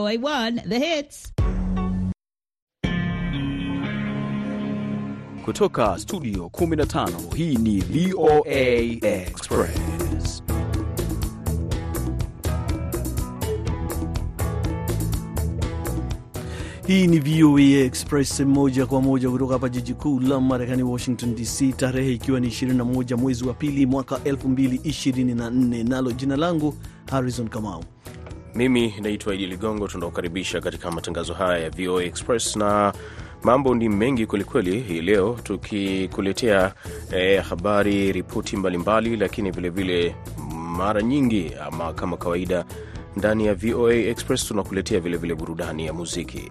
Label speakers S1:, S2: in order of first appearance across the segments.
S1: VOA1 The Hits.
S2: Kutoka studio 15 hii ni VOA Express. Hii ni VOA Express moja kwa moja kutoka hapa jiji kuu la Marekani, Washington DC, tarehe ikiwa ni 21 mwezi wa pili mwaka 2024, nalo jina langu Harrison Kamau.
S3: Mimi naitwa Idi Ligongo. tunaokaribisha katika matangazo haya ya VOA Express na mambo ni mengi kwelikweli hii leo, tukikuletea eh, habari, ripoti mbalimbali, lakini vilevile mara nyingi ama kama kawaida ndani ya VOA Express tunakuletea vilevile burudani ya muziki.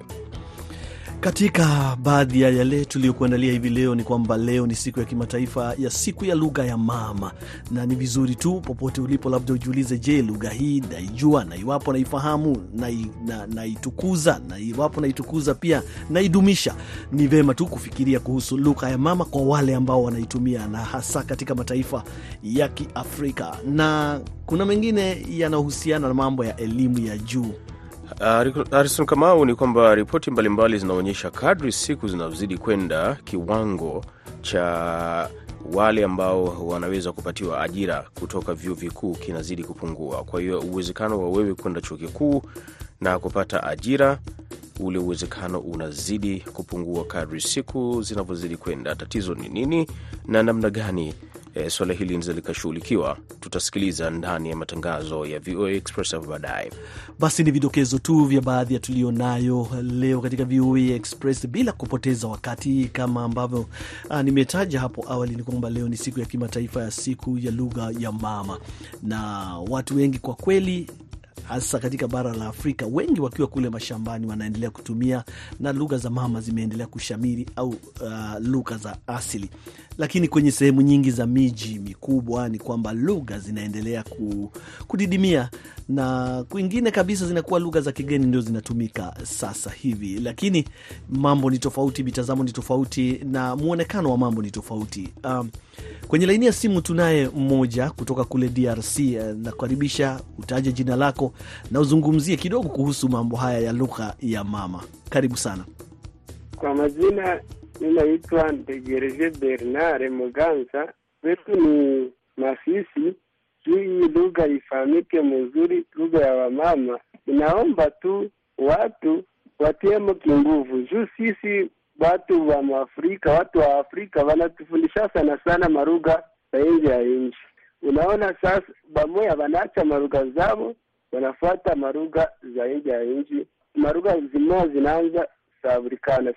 S2: Katika baadhi ya yale tuliyokuandalia hivi leo ni kwamba leo ni siku ya kimataifa ya siku ya lugha ya mama, na ni vizuri tu popote ulipo, labda ujiulize, je, lugha hii naijua? Na iwapo naifahamu, naitukuza na, na, na iwapo naitukuza pia naidumisha. Ni vema tu kufikiria kuhusu lugha ya mama kwa wale ambao wanaitumia, na hasa katika mataifa ya Kiafrika, na kuna mengine yanayohusiana na mambo ya elimu ya juu.
S3: Harison Kamau, ni kwamba ripoti mbalimbali zinaonyesha kadri siku zinazozidi kwenda, kiwango cha wale ambao wanaweza kupatiwa ajira kutoka vyuo vikuu kinazidi kupungua. Kwa hiyo uwezekano wa wewe kwenda chuo kikuu na kupata ajira, ule uwezekano unazidi kupungua kadri siku zinavyozidi kwenda. Tatizo ni nini na namna gani E, swala hili linaweza likashughulikiwa, tutasikiliza ndani ya matangazo ya VOA Express hapo baadaye.
S2: Basi ni vidokezo tu vya baadhi ya tuliyonayo leo katika VOA Express. Bila kupoteza wakati, kama ambavyo nimetaja hapo awali, ni kwamba leo ni siku ya kimataifa ya siku ya lugha ya mama, na watu wengi kwa kweli hasa katika bara la Afrika, wengi wakiwa kule mashambani wanaendelea kutumia na lugha za mama zimeendelea kushamiri au uh, lugha za asili. Lakini kwenye sehemu nyingi za miji mikubwa ni kwamba lugha zinaendelea kudidimia na kwingine kabisa zinakuwa lugha za kigeni ndio zinatumika sasa hivi. Lakini mambo ni tofauti, mitazamo ni tofauti na mwonekano wa mambo ni tofauti. Um, kwenye laini ya simu tunaye mmoja kutoka kule DRC. Nakukaribisha, utaje jina lako na uzungumzie kidogo kuhusu mambo haya ya lugha ya mama. Karibu sana.
S4: Kwa majina, ninaitwa Ndegereje Bernard Muganza. Wetu ni Masisi. Hii lugha ifahamike mzuri, lugha ya wamama, inaomba tu watu watiemo kinguvu, juu sisi watu wa afrika watu wa Afrika wanatufundisha sana sana marugha za nje ya nchi. Unaona sasa, bamoya wanaacha marugha zao wanafuata marugha za nje ya nchi. Marugha zimoya zinaanza saburikana,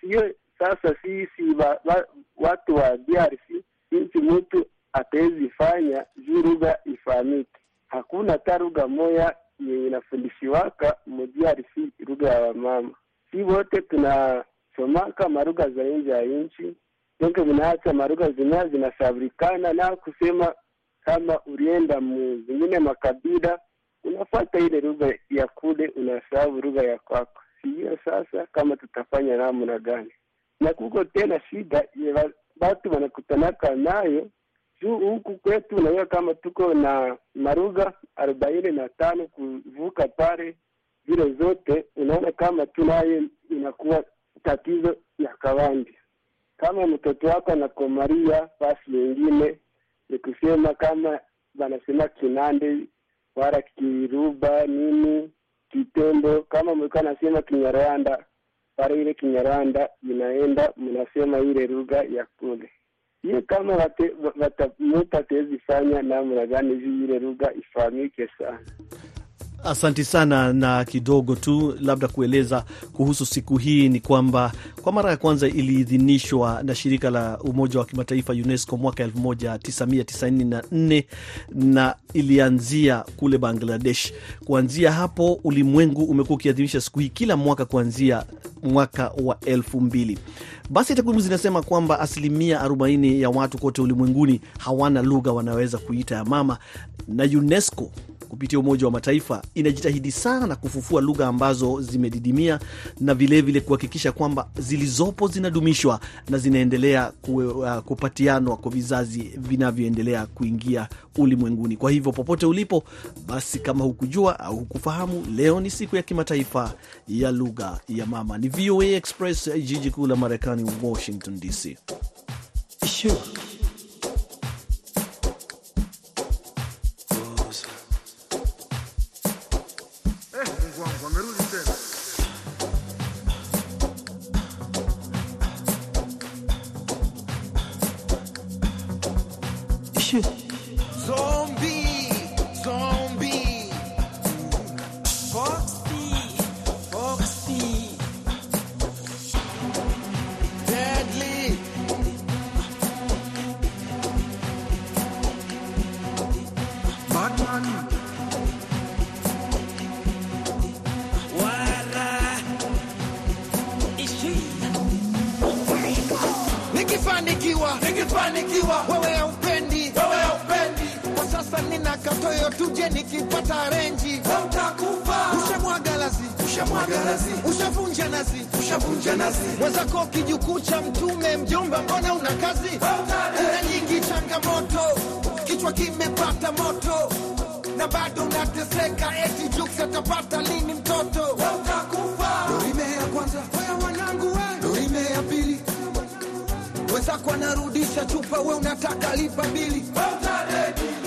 S4: siyo sasa sisi wa, wa, watu wa DRC nchi mtu atawezi fanya juu lugha ifahamike. Hakuna hata lugha moya yenye inafundishiwaka mu DRC lugha ya wamama. Si wote tunasomaka marugha za nje ya nchi, donke vinaacha marugha zimoja zinasaburikana na kusema kama ulienda mu zingine makabila unafuata ile lugha ya kule, unasahau lugha ya kwako. Siyo sasa kama tutafanya namna gani? Na kuko tena shida batu wanakutanaka nayo juu huku kwetu, unajua kama tuko na marugha arobaini na tano kuvuka pale zile zote, unaona kama tunayo inakuwa tatizo ya kawandi. Kama mtoto wako anakomaria basi yengine ni kusema kama wanasema Kinande wala Kiruba nini Kitembo, kama mlikuwa nasema Kinyarwanda pale, ile Kinyarwanda inaenda mnasema ile lugha ya kule. Hiyo kama mtu atawezi fanya namna gani ile lugha ifahamike sana.
S2: Asanti sana. Na kidogo tu labda kueleza kuhusu siku hii ni kwamba kwa mara ya kwanza iliidhinishwa na shirika la Umoja wa Kimataifa UNESCO mwaka 1994 na ilianzia kule Bangladesh. Kuanzia hapo, ulimwengu umekuwa ukiadhimisha siku hii kila mwaka kuanzia mwaka wa elfu mbili. Basi takwimu zinasema kwamba asilimia 40 ya watu kote ulimwenguni hawana lugha wanaweza kuita ya mama, na UNESCO kupitia Umoja wa Mataifa inajitahidi sana kufufua lugha ambazo zimedidimia na vilevile kuhakikisha kwamba zilizopo zinadumishwa na zinaendelea uh, kupatianwa kwa vizazi vinavyoendelea kuingia ulimwenguni. Kwa hivyo popote ulipo, basi kama hukujua au hukufahamu, leo ni siku ya kimataifa ya lugha ya mama. Ni VOA Express, jiji kuu la Marekani, Washington DC. Sure.
S1: Nikifanikiwa, wewe haupendi. Kwa sasa nina katoyo, tuje nikipata renji, utakufa. Ushamwaga lazi, ushamwaga lazi, ushavunja nazi, ushavunja nazi. Wezako kijukuu cha mtume, mjomba, mbona una kazi? Una nyingi changamoto, kichwa kimepata moto na bado unateseka, eti Jux atapata lini mtoto? Utakufa. Dorime ya kwanza, wenzako wanarudisha chupa, we unataka lipa mbili.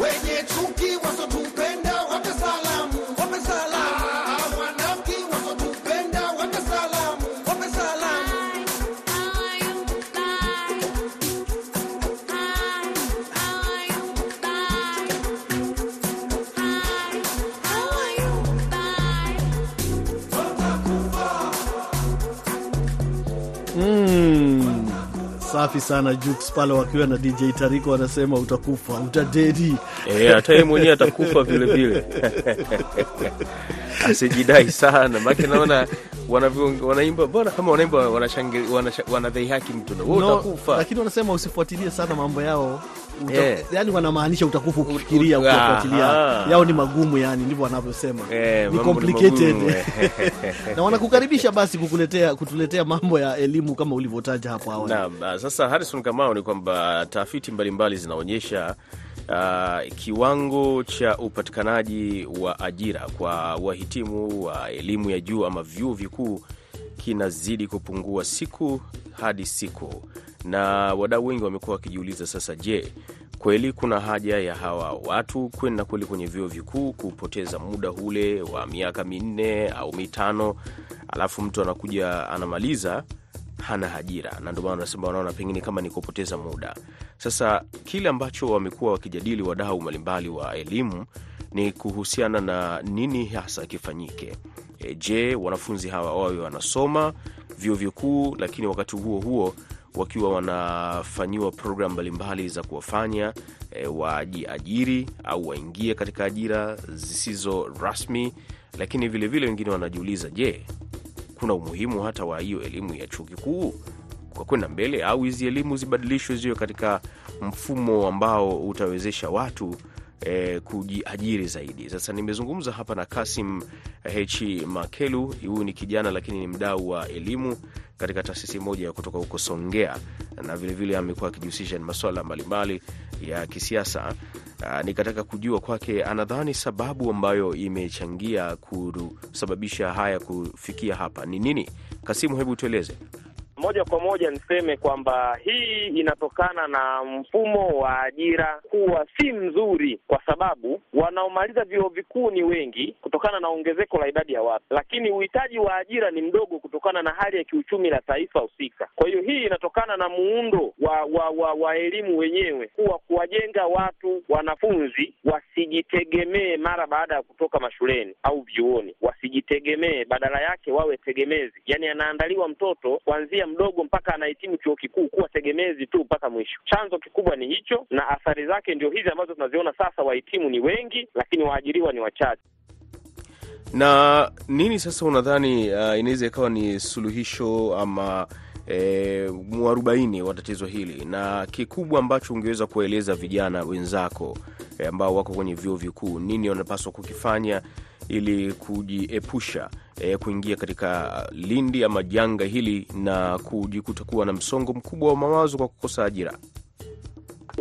S1: Wenye chuki wasotupenda
S2: safi sana Jux pale wakiwa na DJ Tariko wanasema utakufa, utadedi.
S3: Eh, hata yeye mwenyewe atakufa vile vile. Asijidai sana, maana naona wanaimba, bora kama wanaimba wanashangilia, wanadhihaki mtu wewe utakufa.
S2: lakini wanasema usifuatilie sana mambo yao Uta,
S3: Yeah.
S2: yani wanamaanisha utakufa ukifikiria ukifuatilia yao ni magumu, yani ndivyo wanavyosema.
S3: Yeah,
S2: ni
S3: mambo
S2: complicated. na wanakukaribisha basi kukuletea kutuletea mambo ya elimu kama ulivyotaja hapo awali.
S3: Naam, ah, sasa Harrison Kamau, ni kwamba tafiti mbalimbali zinaonyesha uh, kiwango cha upatikanaji wa ajira kwa wahitimu wa elimu ya juu ama vyuo vikuu kinazidi kupungua siku hadi siku, na wadau wengi wamekuwa wakijiuliza sasa, je, kweli kuna haja ya hawa watu kwenda kweli kwenye vyuo vikuu kupoteza muda ule wa miaka minne au mitano, alafu mtu anakuja anamaliza hana ajira, na ndio maana wanasema wanaona pengine kama ni kupoteza muda. Sasa kile ambacho wamekuwa wakijadili wadau mbalimbali wa elimu ni kuhusiana na nini hasa kifanyike. E, je, wanafunzi hawa wawe wanasoma vyuo vikuu, lakini wakati huo huo wakiwa wanafanyiwa programu mbalimbali za kuwafanya e, wajiajiri au waingie katika ajira zisizo rasmi, lakini vilevile wengine wanajiuliza je, kuna umuhimu hata wa hiyo elimu ya chuo kikuu? Kwa kwenda mbele, au hizi elimu zibadilishwe ziwe katika mfumo ambao utawezesha watu eh, kujiajiri zaidi. Sasa nimezungumza hapa na Kasim H Makelu. Huyu ni kijana lakini ni mdau wa elimu katika taasisi moja kutoka huko Songea, na vilevile amekuwa akijihusisha na masuala mbalimbali ya kisiasa. Uh, nikataka kujua kwake anadhani sababu ambayo imechangia kusababisha haya kufikia hapa ni nini. Kasimu, hebu tueleze.
S5: Moja kwa moja niseme kwamba hii inatokana na mfumo wa ajira kuwa si mzuri, kwa sababu wanaomaliza vyuo vikuu ni wengi kutokana na ongezeko la idadi ya watu, lakini uhitaji wa ajira ni mdogo kutokana na hali ya kiuchumi la taifa husika. Kwa hiyo hii inatokana na muundo wa wa, wa, wa elimu wenyewe kuwa kuwajenga watu wanafunzi wasijitegemee mara baada ya kutoka mashuleni au vyuoni, wasijitegemee, badala yake wawe tegemezi. Yani anaandaliwa mtoto kuanzia mdogo mpaka anahitimu chuo kikuu kuwa tegemezi tu mpaka mwisho. Chanzo kikubwa ni hicho, na athari zake ndio hizi ambazo tunaziona sasa. Wahitimu ni wengi, lakini waajiriwa ni wachache.
S3: Na nini sasa unadhani uh, inaweza ikawa ni suluhisho ama e, mwarobaini wa tatizo hili, na kikubwa ambacho ungeweza kuwaeleza vijana wenzako e, ambao wako kwenye vyuo vikuu, nini wanapaswa kukifanya ili kujiepusha e, kuingia katika lindi ama janga hili na kujikuta kuwa na msongo mkubwa wa mawazo kwa kukosa ajira?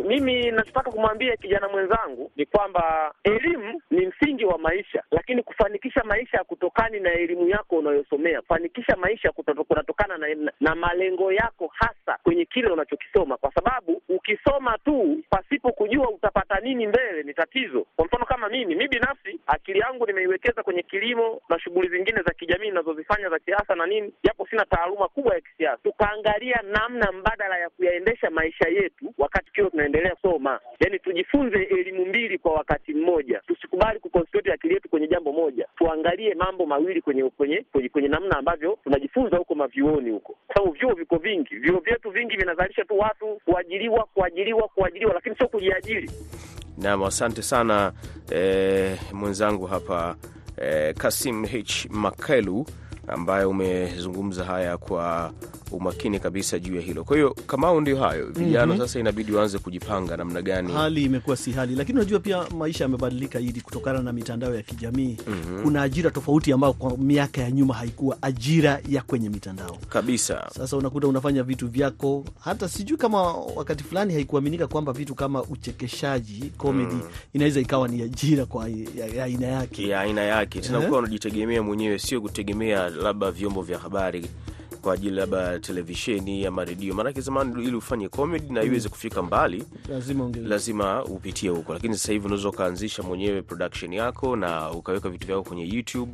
S5: Mimi nachotaka kumwambia kijana mwenzangu ni kwamba elimu ni msingi wa maisha, lakini kufanikisha maisha kutokani na elimu yako unayosomea. Kufanikisha maisha kunatokana na, na malengo yako hasa kwenye kile unachokisoma, kwa sababu ukisoma tu pasipo kujua utapata nini mbele ni tatizo. Kwa mfano kama mimi mi binafsi akili yangu nimeiwekeza kwenye kilimo na shughuli zingine za kijamii ninazozifanya za siasa na nini, japo sina taaluma kubwa ya kisiasa. Tukaangalia namna mbadala ya kuyaendesha maisha yetu wakati kile tunaendelea soma, Yani tujifunze elimu mbili kwa wakati mmoja. Tusikubali kuconcentrate akili yetu kwenye jambo moja, tuangalie mambo mawili kwenye kwenye kwenye, kwenye namna ambavyo tunajifunza huko mavyuoni huko, kwa sababu vyuo viko vingi. Vyuo vyetu vingi vinazalisha tu watu kuajiriwa, kuajiriwa, kuajiriwa, lakini sio kujiajiri.
S3: Naam, asante sana eh, mwenzangu hapa eh, Kasim H Makelu ambaye umezungumza haya kwa umakini kabisa juu ya hilo. Kwa hiyo Kamau, ndio hayo vijana. mm -hmm. Sasa inabidi waanze kujipanga namna gani.
S2: Hali imekuwa si hali, lakini unajua pia maisha yamebadilika ili kutokana na mitandao ya kijamii. mm -hmm. Kuna ajira tofauti ambayo kwa miaka ya nyuma haikuwa ajira ya kwenye mitandao
S3: kabisa.
S2: Sasa unakuta unafanya vitu vyako, hata sijui kama wakati fulani haikuaminika kwamba vitu kama uchekeshaji comedy, mm. inaweza ikawa ni ajira kwa aina yake
S3: ya aina yake tena, kuwa unajitegemea mwenyewe, sio kutegemea labda vyombo vya habari kwa ajili labda televisheni ama redio. Maanake zamani ili ufanye comedy na iweze kufika mbali
S2: lazima,
S3: lazima upitie huko, lakini sasa hivi unaweza ukaanzisha mwenyewe production yako na ukaweka vitu vyako kwenye YouTube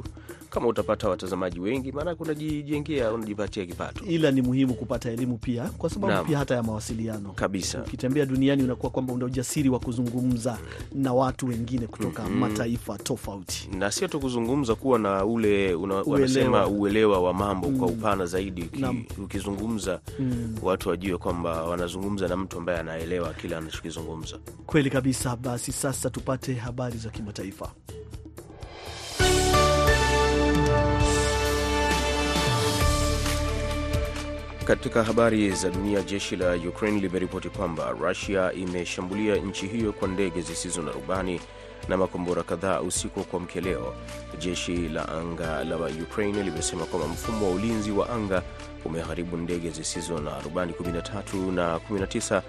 S3: kama utapata watazamaji wengi, maanake unajijengea, unajipatia kipato.
S2: Ila ni muhimu kupata elimu pia, kwa sababu
S3: Naam.
S2: pia hata ya mawasiliano
S3: Kabisa.
S2: ukitembea duniani unakuwa kwamba una ujasiri wa kuzungumza na watu wengine kutoka mataifa tofauti.
S3: na sio tu kuzungumza, kuwa na ule una,
S2: Uelewa.
S3: wanasema uelewa wa mambo kwa upana zaidi. Uki, ukizungumza watu wajue kwamba wanazungumza na mtu ambaye anaelewa kile anachokizungumza.
S2: Kweli kabisa. Basi sasa tupate habari za kimataifa.
S3: Katika habari za dunia, jeshi la Ukraine limeripoti kwamba Rusia imeshambulia nchi hiyo kwa ndege zisizo na rubani na makombora kadhaa usiku wa kuamkia leo. Jeshi la anga la Ukraine limesema kwamba mfumo wa ulinzi wa anga umeharibu ndege zisizo na rubani 13 na 19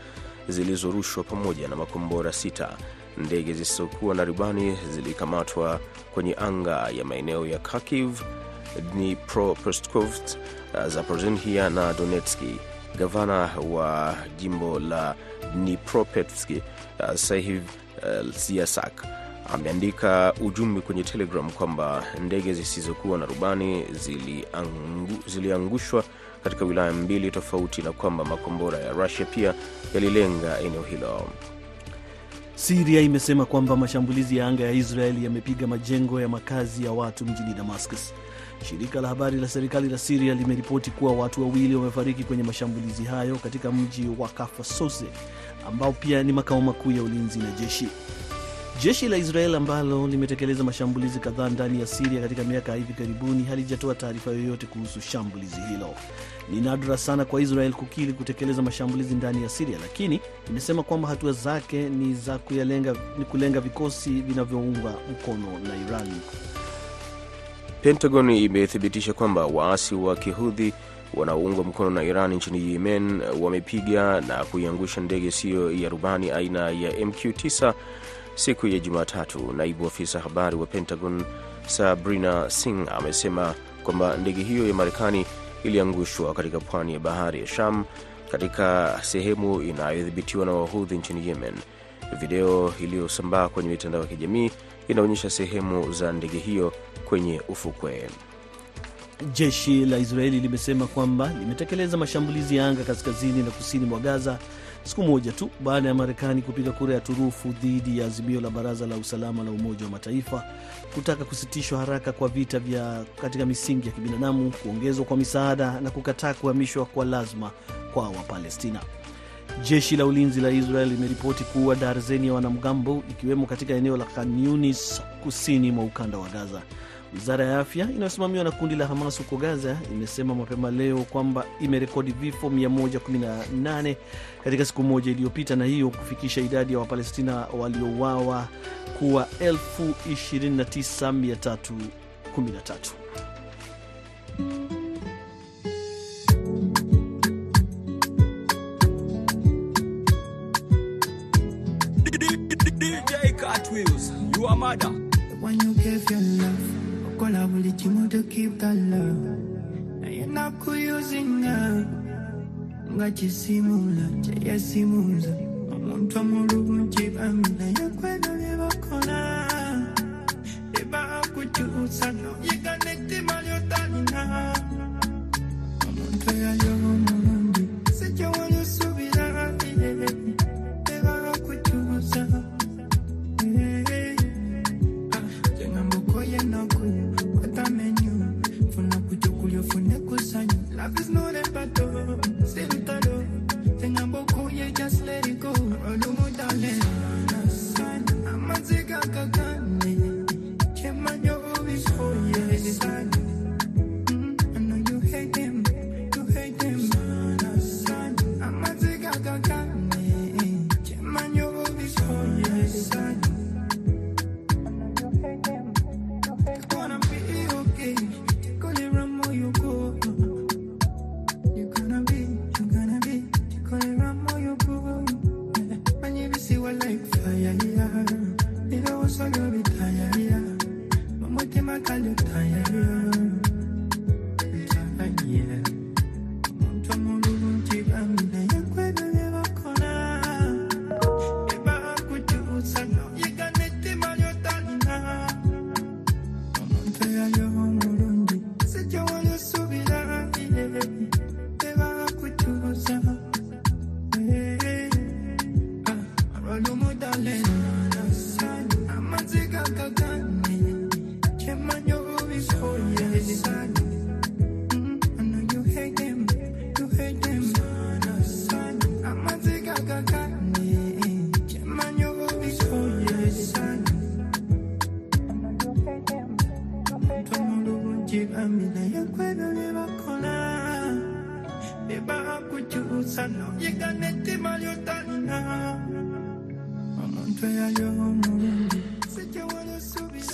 S3: zilizorushwa pamoja na makombora sita. Ndege zisizokuwa na rubani zilikamatwa kwenye anga ya maeneo ya Kharkiv, Dnipropetrovsk, Zaporizhia na Donetski. Gavana wa jimbo la Dnipropetrovsk Sahiv Siasak ameandika ujumbe kwenye Telegram kwamba ndege zisizokuwa na rubani ziliangu, ziliangushwa katika wilaya mbili tofauti na kwamba makombora ya Rusia pia yalilenga eneo hilo.
S2: Siria imesema kwamba mashambulizi ya anga ya Israeli yamepiga majengo ya makazi ya watu mjini Damascus. Shirika la habari la serikali la Siria limeripoti kuwa watu wawili wamefariki kwenye mashambulizi hayo katika mji wa Kafr Sousse ambao pia ni makao makuu ya ulinzi na jeshi. Jeshi la Israel ambalo limetekeleza mashambulizi kadhaa ndani ya Siria katika miaka ya hivi karibuni halijatoa taarifa yoyote kuhusu shambulizi hilo. Ni nadra sana kwa Israel kukiri kutekeleza mashambulizi ndani ya Siria, lakini imesema kwamba hatua zake ni za kuyalenga, ni kulenga vikosi vinavyoungwa mkono na Iran.
S3: Pentagon imethibitisha kwamba waasi wa kihudhi wanaoungwa mkono na Iran nchini Yemen wamepiga na kuiangusha ndege isiyo ya rubani aina ya MQ9 siku ya Jumatatu. Naibu afisa habari wa Pentagon Sabrina Singh amesema kwamba ndege hiyo ya Marekani iliangushwa katika pwani ya bahari ya Sham katika sehemu inayodhibitiwa na wahudhi nchini Yemen. Video iliyosambaa kwenye mitandao ya kijamii inaonyesha sehemu za ndege hiyo kwenye ufukwe.
S2: Jeshi la Israeli limesema kwamba limetekeleza mashambulizi ya anga kaskazini na kusini mwa Gaza siku moja tu baada ya Marekani kupiga kura ya turufu dhidi ya azimio la Baraza la Usalama la Umoja wa Mataifa kutaka kusitishwa haraka kwa vita vya katika misingi ya kibinadamu, kuongezwa kwa misaada na kukataa kuhamishwa kwa lazima kwa Wapalestina. Jeshi la ulinzi la Israel limeripoti kuwa darzeni ya wanamgambo ikiwemo katika eneo la Khan Yunis kusini mwa ukanda wa Gaza Wizara ya afya inayosimamiwa na kundi la Hamas huko Gaza imesema mapema leo kwamba imerekodi vifo 118 katika siku moja iliyopita, na hiyo kufikisha idadi ya Wapalestina waliouawa kuwa 29313.
S6: DJ Cartwheels, you are mother.
S7: When you gave your love, kola buli kimu keep that love. Naye nakuyuzinga nga kisimuula kyeyasimuuza omuntu omulungi bami naye kweno bye bakola eba akukyusa noyiga nettima lyo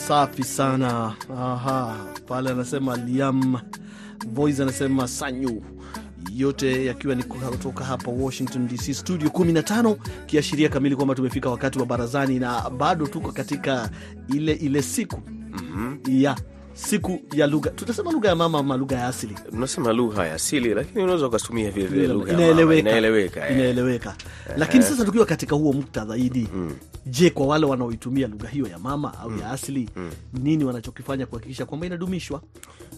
S2: Safi sana. Aha, pale anasema Liam Voice anasema Sanyu, yote yakiwa ni kutoka hapa Washington DC studio 15, kiashiria kamili kwamba tumefika wakati wa barazani na bado tuko katika ile ile siku. Ya siku ya lugha, tutasema lugha ya mama ama lugha ya asili?
S3: Unasema lugha ya asili, lakini unaweza ukatumia vile vile lugha
S2: inaeleweka,
S3: Inaeleweka, eh.
S2: inaeleweka. Lakini sasa tukiwa katika huo muktadha Idi, je, kwa wale wanaoitumia lugha hiyo ya mama au ya asili, nini wanachokifanya kuhakikisha kwamba inadumishwa?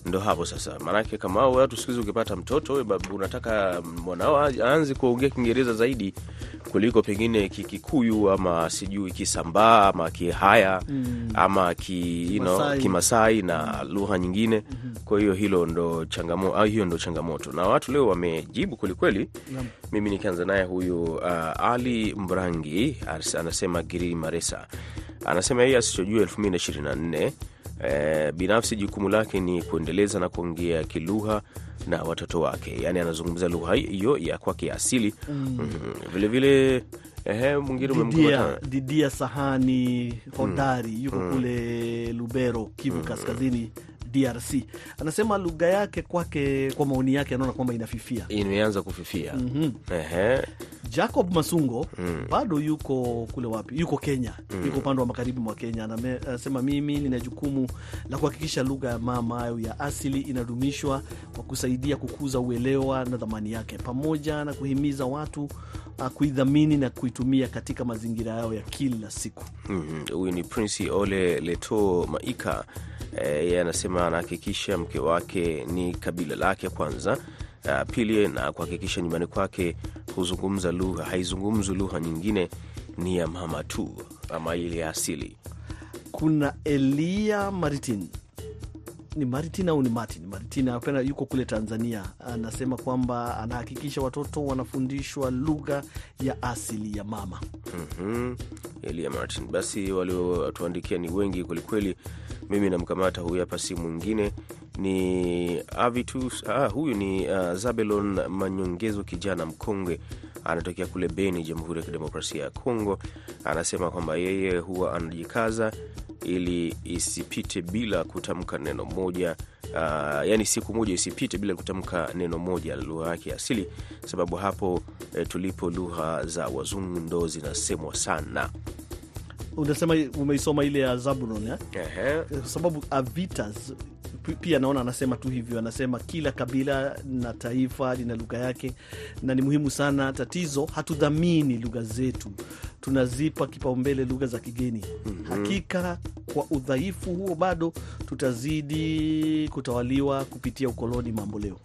S3: Ndo hapo sasa, maanake kama hao watu siku hizi ukipata mtoto we babu, unataka mwanao aanze kuongea Kiingereza zaidi kuliko pengine Kikikuyu ama sijui Kisambaa ama Kihaya ama ki, you know,
S2: Masai.
S3: Kimasai na lugha nyingine. Kwa hiyo hilo ndo changamoto, ah, hiyo ndo changamoto, na watu leo wamejibu kwelikweli. Mimi nikianza naye huyu uh, Ali Mbrangi anasema Giri Maresa. Anasema yeye asichojua 2024 eh, binafsi jukumu lake ni kuendeleza na kuongea kilugha na watoto wake, yaani anazungumza lugha hiyo ya kwake ya asili. Mm. Vilevile ehe, mwingine umemkuta
S2: Didia Sahani hodari yuko kule Lubero, Kivu Kaskazini, DRC. Anasema lugha yake kwake, kwa maoni yake, anaona kwamba inafifia.
S3: imeanza kufifia ehe,
S2: Jacob Masungo bado yuko kule wapi? Yuko Kenya, yuko upande wa magharibi mwa Kenya. Anasema mimi nina jukumu la kuhakikisha lugha ya mama au ya asili inadumishwa kwa kusaidia kukuza uelewa na dhamani yake, pamoja na kuhimiza watu uh, kuidhamini na kuitumia katika mazingira yao ya kila siku.
S3: Huyu mm -hmm. ni Prince Ole Leto Maika. Eh, Yeye anasema anahakikisha mke wake ni kabila lake kwanza, uh, pili na kuhakikisha nyumbani kwake huzungumza lugha haizungumzwi lugha nyingine, ni ya mama tu ama ile ya asili.
S2: Kuna Elia Maritin ni Martin au ni Martin? Martin apena yuko kule Tanzania, anasema kwamba anahakikisha watoto wanafundishwa lugha ya asili ya mama.
S3: Mhm. Elia Martin. Basi waliotuandikia ni wengi kwelikweli. Mimi namkamata huyu hapa, si mwingine ni Avitus. Ah, huyu ni uh, Zabelon Manyongezo, kijana mkongwe anatokea kule Beni, Jamhuri ya Kidemokrasia ya Kongo. Anasema kwamba yeye huwa anajikaza ili isipite bila kutamka neno moja uh, yani siku moja isipite bila kutamka neno moja la lugha yake asili, sababu hapo eh, tulipo lugha za wazungu ndo zinasemwa sana.
S2: Unasema umeisoma ile ya Zabulon eh? Kwa sababu Avitas pia naona anasema tu hivyo, anasema kila kabila na taifa lina lugha yake na ni muhimu sana. Tatizo hatudhamini lugha zetu, tunazipa kipaumbele lugha za kigeni. Hakika kwa udhaifu huo bado tutazidi kutawaliwa kupitia ukoloni mambo leo.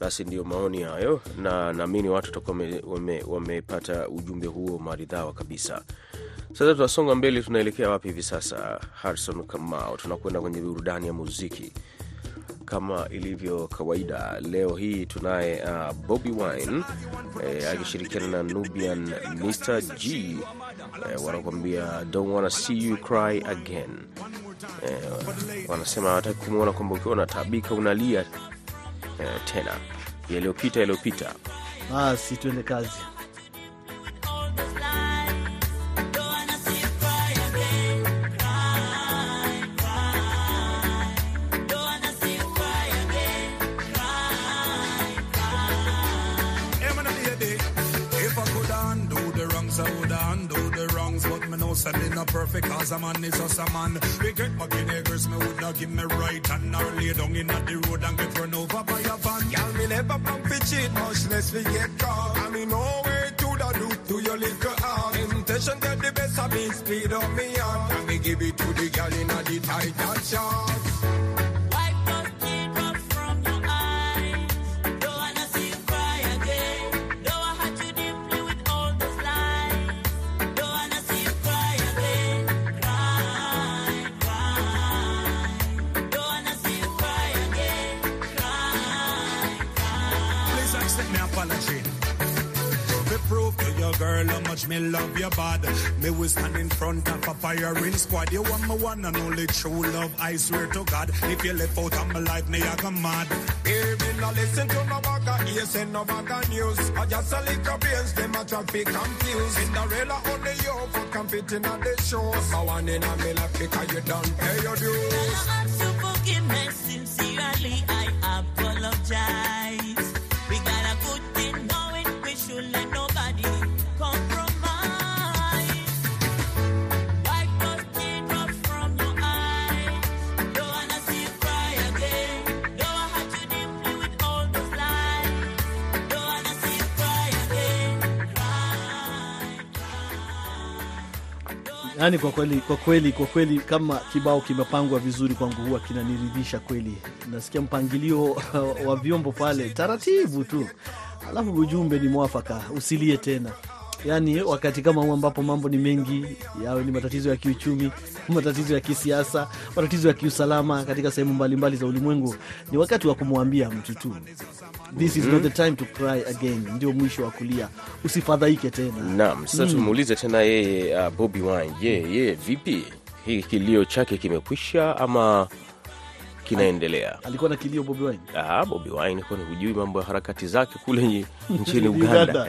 S3: Basi ndio maoni hayo, na naamini watu watakuwa wamepata wame- ujumbe huo maridhawa kabisa. Sasa tunasonga mbele, tunaelekea wapi hivi sasa? Harrison Kamau, tunakwenda kwenye burudani ya muziki kama ilivyo kawaida. Leo hii tunaye uh, Bobi Wine eh, akishirikiana na Nubian Mr G eh, wanakuambia don't wanna see you cry again. Eh, wanasema hawataki kumwona kwamba ukiwa unataabika unalia eh, tena. Yaliyopita yaliyopita.
S2: Basi tuende kazi.
S6: Cause a man is just a man. We get my girls, me would not give me right hand or lay down in the road and get run over by a van. Y'all me never plan to cheat, much less we get caught. I mean, no way to the do to your little heart. Temptation get the best of me, speed up me on. And me give it to the girl in a the tight and short. Much me love your bad. Me will stand in front of a firing squad. You want me one and only true love. I swear to God, if you left out of my life, me I go mad. Baby, now listen to no bugger ears and no bugger news. I just a little brains, them a traffic confused. Cinderella only you for competing on the shows. I want in a me life because you don't pay your dues.
S8: I ask you forgiveness, sincerely I apologize. Cry.
S2: Yaani kwa kweli, kwa kweli, kwa kweli, kama kibao kimepangwa vizuri, kwangu huwa kinaniridhisha kweli. Nasikia mpangilio wa vyombo pale taratibu tu, alafu ujumbe ni mwafaka, usilie tena. Yaani wakati kama huu ambapo mambo ni mengi, yawe ni matatizo ya kiuchumi, matatizo ya kisiasa, matatizo ya kiusalama katika sehemu mbalimbali za ulimwengu, ni wakati wa kumwambia mtu tu, this is not the time to cry again, ndio mwisho wa kulia, usifadhaike tena.
S3: Naam, sasa tumuulize tena yeye uh, Bobby Wine, je, yeye vipi? Hii kilio chake kimekwisha ama kinaendelea?
S2: Alikuwa na kilio Bobi Wine.
S3: Ah, Bobi Wine kwani hujui mambo ya harakati zake kule nchini
S2: Uganda.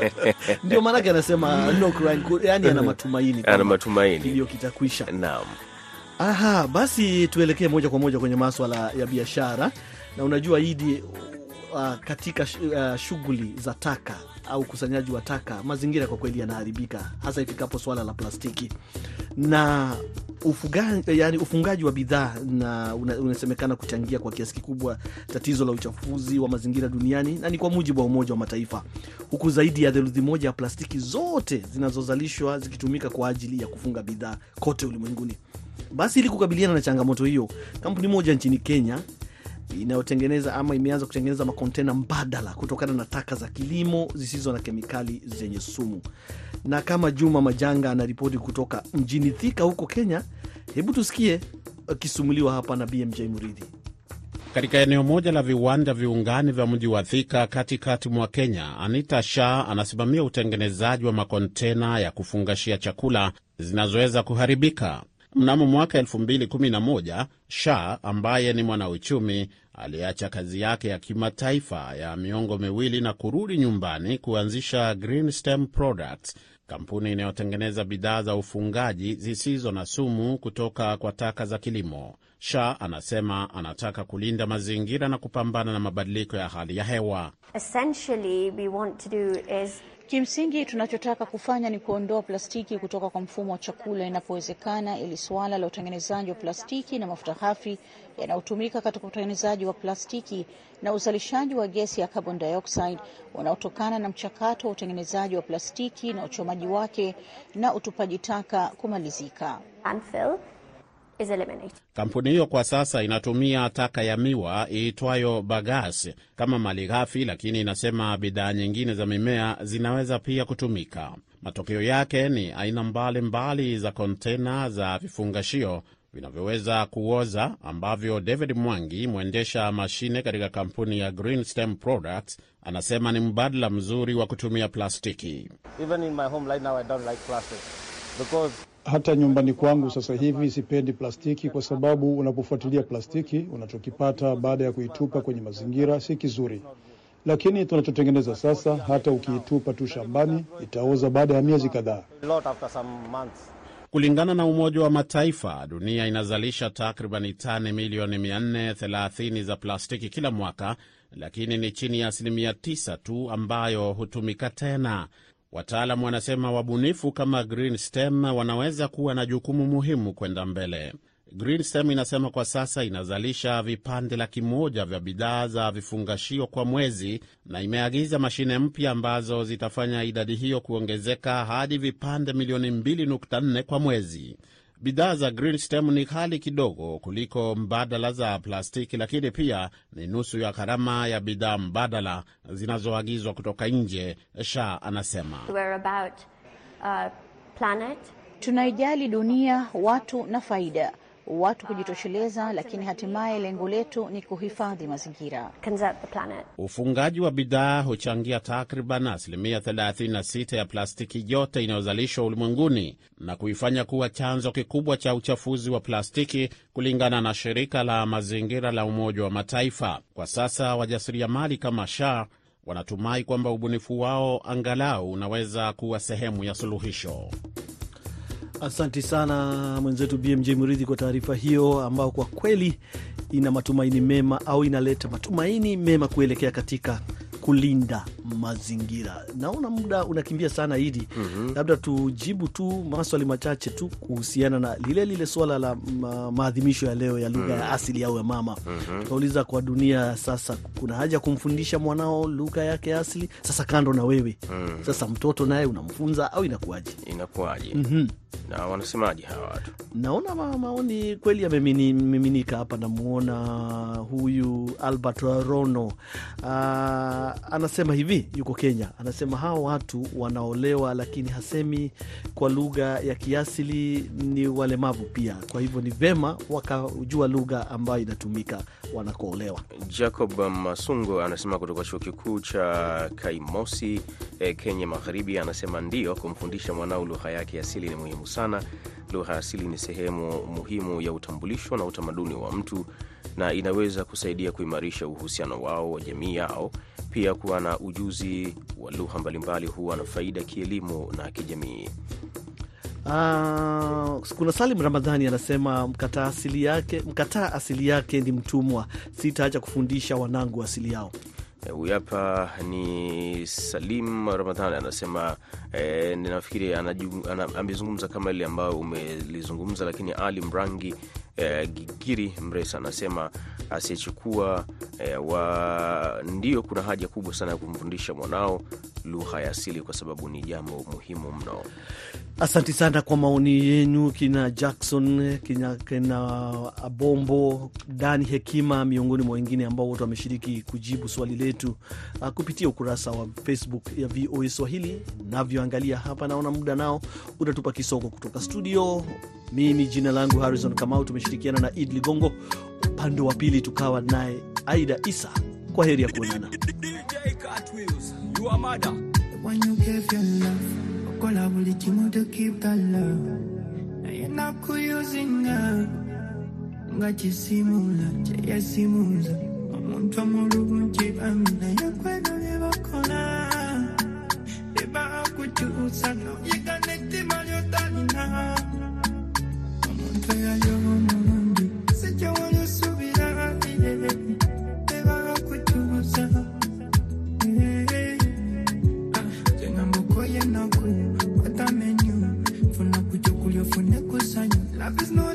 S2: Ndio maanake anasema no crying, yani ana matumaini
S3: Ana matumaini.
S2: kilio kitakwisha.
S3: Naam.
S2: Aha, basi tuelekee moja kwa moja kwenye maswala ya biashara, na unajua Idi, uh, katika sh uh, shughuli za taka au ukusanyaji wa taka, mazingira kwa kweli yanaharibika, hasa ifikapo swala la plastiki na ufuga, yani ufungaji wa bidhaa na unasemekana kuchangia kwa kiasi kikubwa tatizo la uchafuzi wa mazingira duniani, na ni kwa mujibu wa Umoja wa Mataifa, huku zaidi ya theluthi moja ya plastiki zote zinazozalishwa zikitumika kwa ajili ya kufunga bidhaa kote ulimwenguni. Basi ili kukabiliana na changamoto hiyo, kampuni moja nchini Kenya inayotengeneza ama imeanza kutengeneza makontena mbadala kutokana na taka za kilimo zisizo na kemikali zenye sumu. Na kama Juma Majanga anaripoti kutoka mjini Thika huko Kenya, hebu tusikie akisumuliwa hapa na BMJ Muridhi.
S9: Katika eneo moja la viwanda viungani vya mji wa Thika katikati mwa Kenya, Anita Shah anasimamia utengenezaji wa makontena ya kufungashia chakula zinazoweza kuharibika. Mnamo mwaka 2011 Shah ambaye ni mwanauchumi aliacha kazi yake ya kimataifa ya miongo miwili na kurudi nyumbani kuanzisha Green Stem Products, kampuni inayotengeneza bidhaa za ufungaji zisizo na sumu kutoka kwa taka za kilimo. Shah anasema anataka kulinda mazingira na kupambana na mabadiliko ya hali ya hewa.
S10: Essentially, we want to do is
S11: Kimsingi tunachotaka kufanya ni kuondoa plastiki kutoka kwa mfumo wa chakula inapowezekana, ili suala la utengenezaji wa plastiki na mafuta ghafi yanayotumika katika utengenezaji wa plastiki na uzalishaji wa gesi ya carbon dioxide unaotokana na mchakato wa utengenezaji wa plastiki na uchomaji wake na utupaji taka kumalizika.
S10: landfill is eliminated.
S9: Kampuni hiyo kwa sasa inatumia taka ya miwa iitwayo bagasse kama malighafi, lakini inasema bidhaa nyingine za mimea zinaweza pia kutumika. Matokeo yake ni aina mbalimbali za kontena za vifungashio vinavyoweza kuoza ambavyo David Mwangi, mwendesha mashine katika kampuni ya Green Stem Products, anasema ni mbadala mzuri wa kutumia plastiki.
S12: Even in my home right now, I don't like plastic because
S13: Hata nyumbani kwangu sasa hivi sipendi plastiki kwa sababu unapofuatilia plastiki, unachokipata baada ya kuitupa kwenye mazingira si kizuri. Lakini tunachotengeneza sasa, hata ukiitupa tu shambani, itaoza baada ya miezi kadhaa.
S9: Kulingana na Umoja wa Mataifa, dunia inazalisha takribani tani milioni 430 za plastiki kila mwaka, lakini ni chini ya asilimia 9 tu ambayo hutumika tena. Wataalamu wanasema wabunifu kama GreenStem wanaweza kuwa na jukumu muhimu kwenda mbele. GreenStem inasema kwa sasa inazalisha vipande laki moja vya bidhaa za vifungashio kwa mwezi na imeagiza mashine mpya ambazo zitafanya idadi hiyo kuongezeka hadi vipande milioni 2.4 kwa mwezi. Bidhaa za Green Stem ni ghali kidogo kuliko mbadala za plastiki, lakini pia ni nusu ya gharama ya bidhaa mbadala zinazoagizwa kutoka nje, Sha anasema.
S10: We're about uh, planet,
S11: Tunaijali dunia, watu na faida, watu kujitosheleza, lakini hatimaye lengo letu ni kuhifadhi mazingira.
S10: conserve the planet.
S9: Ufungaji wa bidhaa huchangia takriban asilimia 36 ya plastiki yote inayozalishwa ulimwenguni na kuifanya kuwa chanzo kikubwa cha uchafuzi wa plastiki, kulingana na shirika la mazingira la Umoja wa Mataifa. Kwa sasa wajasiriamali kama Shah wanatumai kwamba ubunifu wao angalau unaweza kuwa sehemu ya suluhisho.
S2: Asanti sana mwenzetu BMJ Mridhi kwa taarifa hiyo, ambayo kwa kweli ina matumaini mema au inaleta matumaini mema kuelekea katika kulinda mazingira. Naona muda unakimbia sana Idi, labda tujibu tu maswali machache tu kuhusiana na lile lile suala la ma, maadhimisho ya leo ya lugha ya asili au ya mama. Tukauliza kwa dunia sasa, kuna haja ya kumfundisha mwanao lugha yake asili? Sasa kando na wewe sasa, mtoto naye unamfunza au inakuwaje?
S3: Inakuwaje?
S2: Mhm.
S3: na wanasemaje hawa watu?
S2: Naona ma maoni kweli yamemiminika hapa. Namwona huyu Albert Rono uh, anasema hivi, yuko Kenya, anasema hawa watu wanaolewa, lakini hasemi kwa lugha ya kiasili ni walemavu pia, kwa hivyo ni vema wakajua lugha ambayo inatumika wanakoolewa.
S3: Jacob Masungo anasema kutoka chuo kikuu cha Kaimosi eh, Kenya Magharibi, anasema ndio, kumfundisha mwanao lugha yake asili ni muhimu sana. Lugha asili ni sehemu muhimu ya utambulisho na utamaduni wa mtu na inaweza kusaidia kuimarisha uhusiano wao wa jamii yao. Pia kuwa na ujuzi wa lugha mbalimbali huwa na faida kielimu na kijamii.
S2: Ah, kuna Salim Ramadhani anasema mkataa asili yake, mkataa asili yake ni mtumwa, sitaacha kufundisha wanangu asili yao.
S3: Eh, Huyu hapa ni Salim Ramadhan anasema e, ninafikiri amezungumza kama ile ambayo umelizungumza, lakini Ali Mrangi eh, Gigiri Mresa anasema asiyechukua eh, wa ndio, kuna haja kubwa sana ya kumfundisha mwanao lugha ya asili kwa sababu ni jambo muhimu mno.
S2: Asanti sana kwa maoni yenu, kina Jackson, kina, kina Abombo, Dani Hekima, miongoni mwa wengine ambao wote wameshiriki kujibu swali letu uh, kupitia ukurasa wa Facebook ya VOA Swahili. Navyoangalia hapa, naona muda nao unatupa kisogo kutoka studio.
S7: Mimi jina langu Harrison Kamau, tumeshirikiana na Id Ligongo, upande wa pili tukawa naye Aida Isa. Kwa heri ya kuonana.
S14: Life is not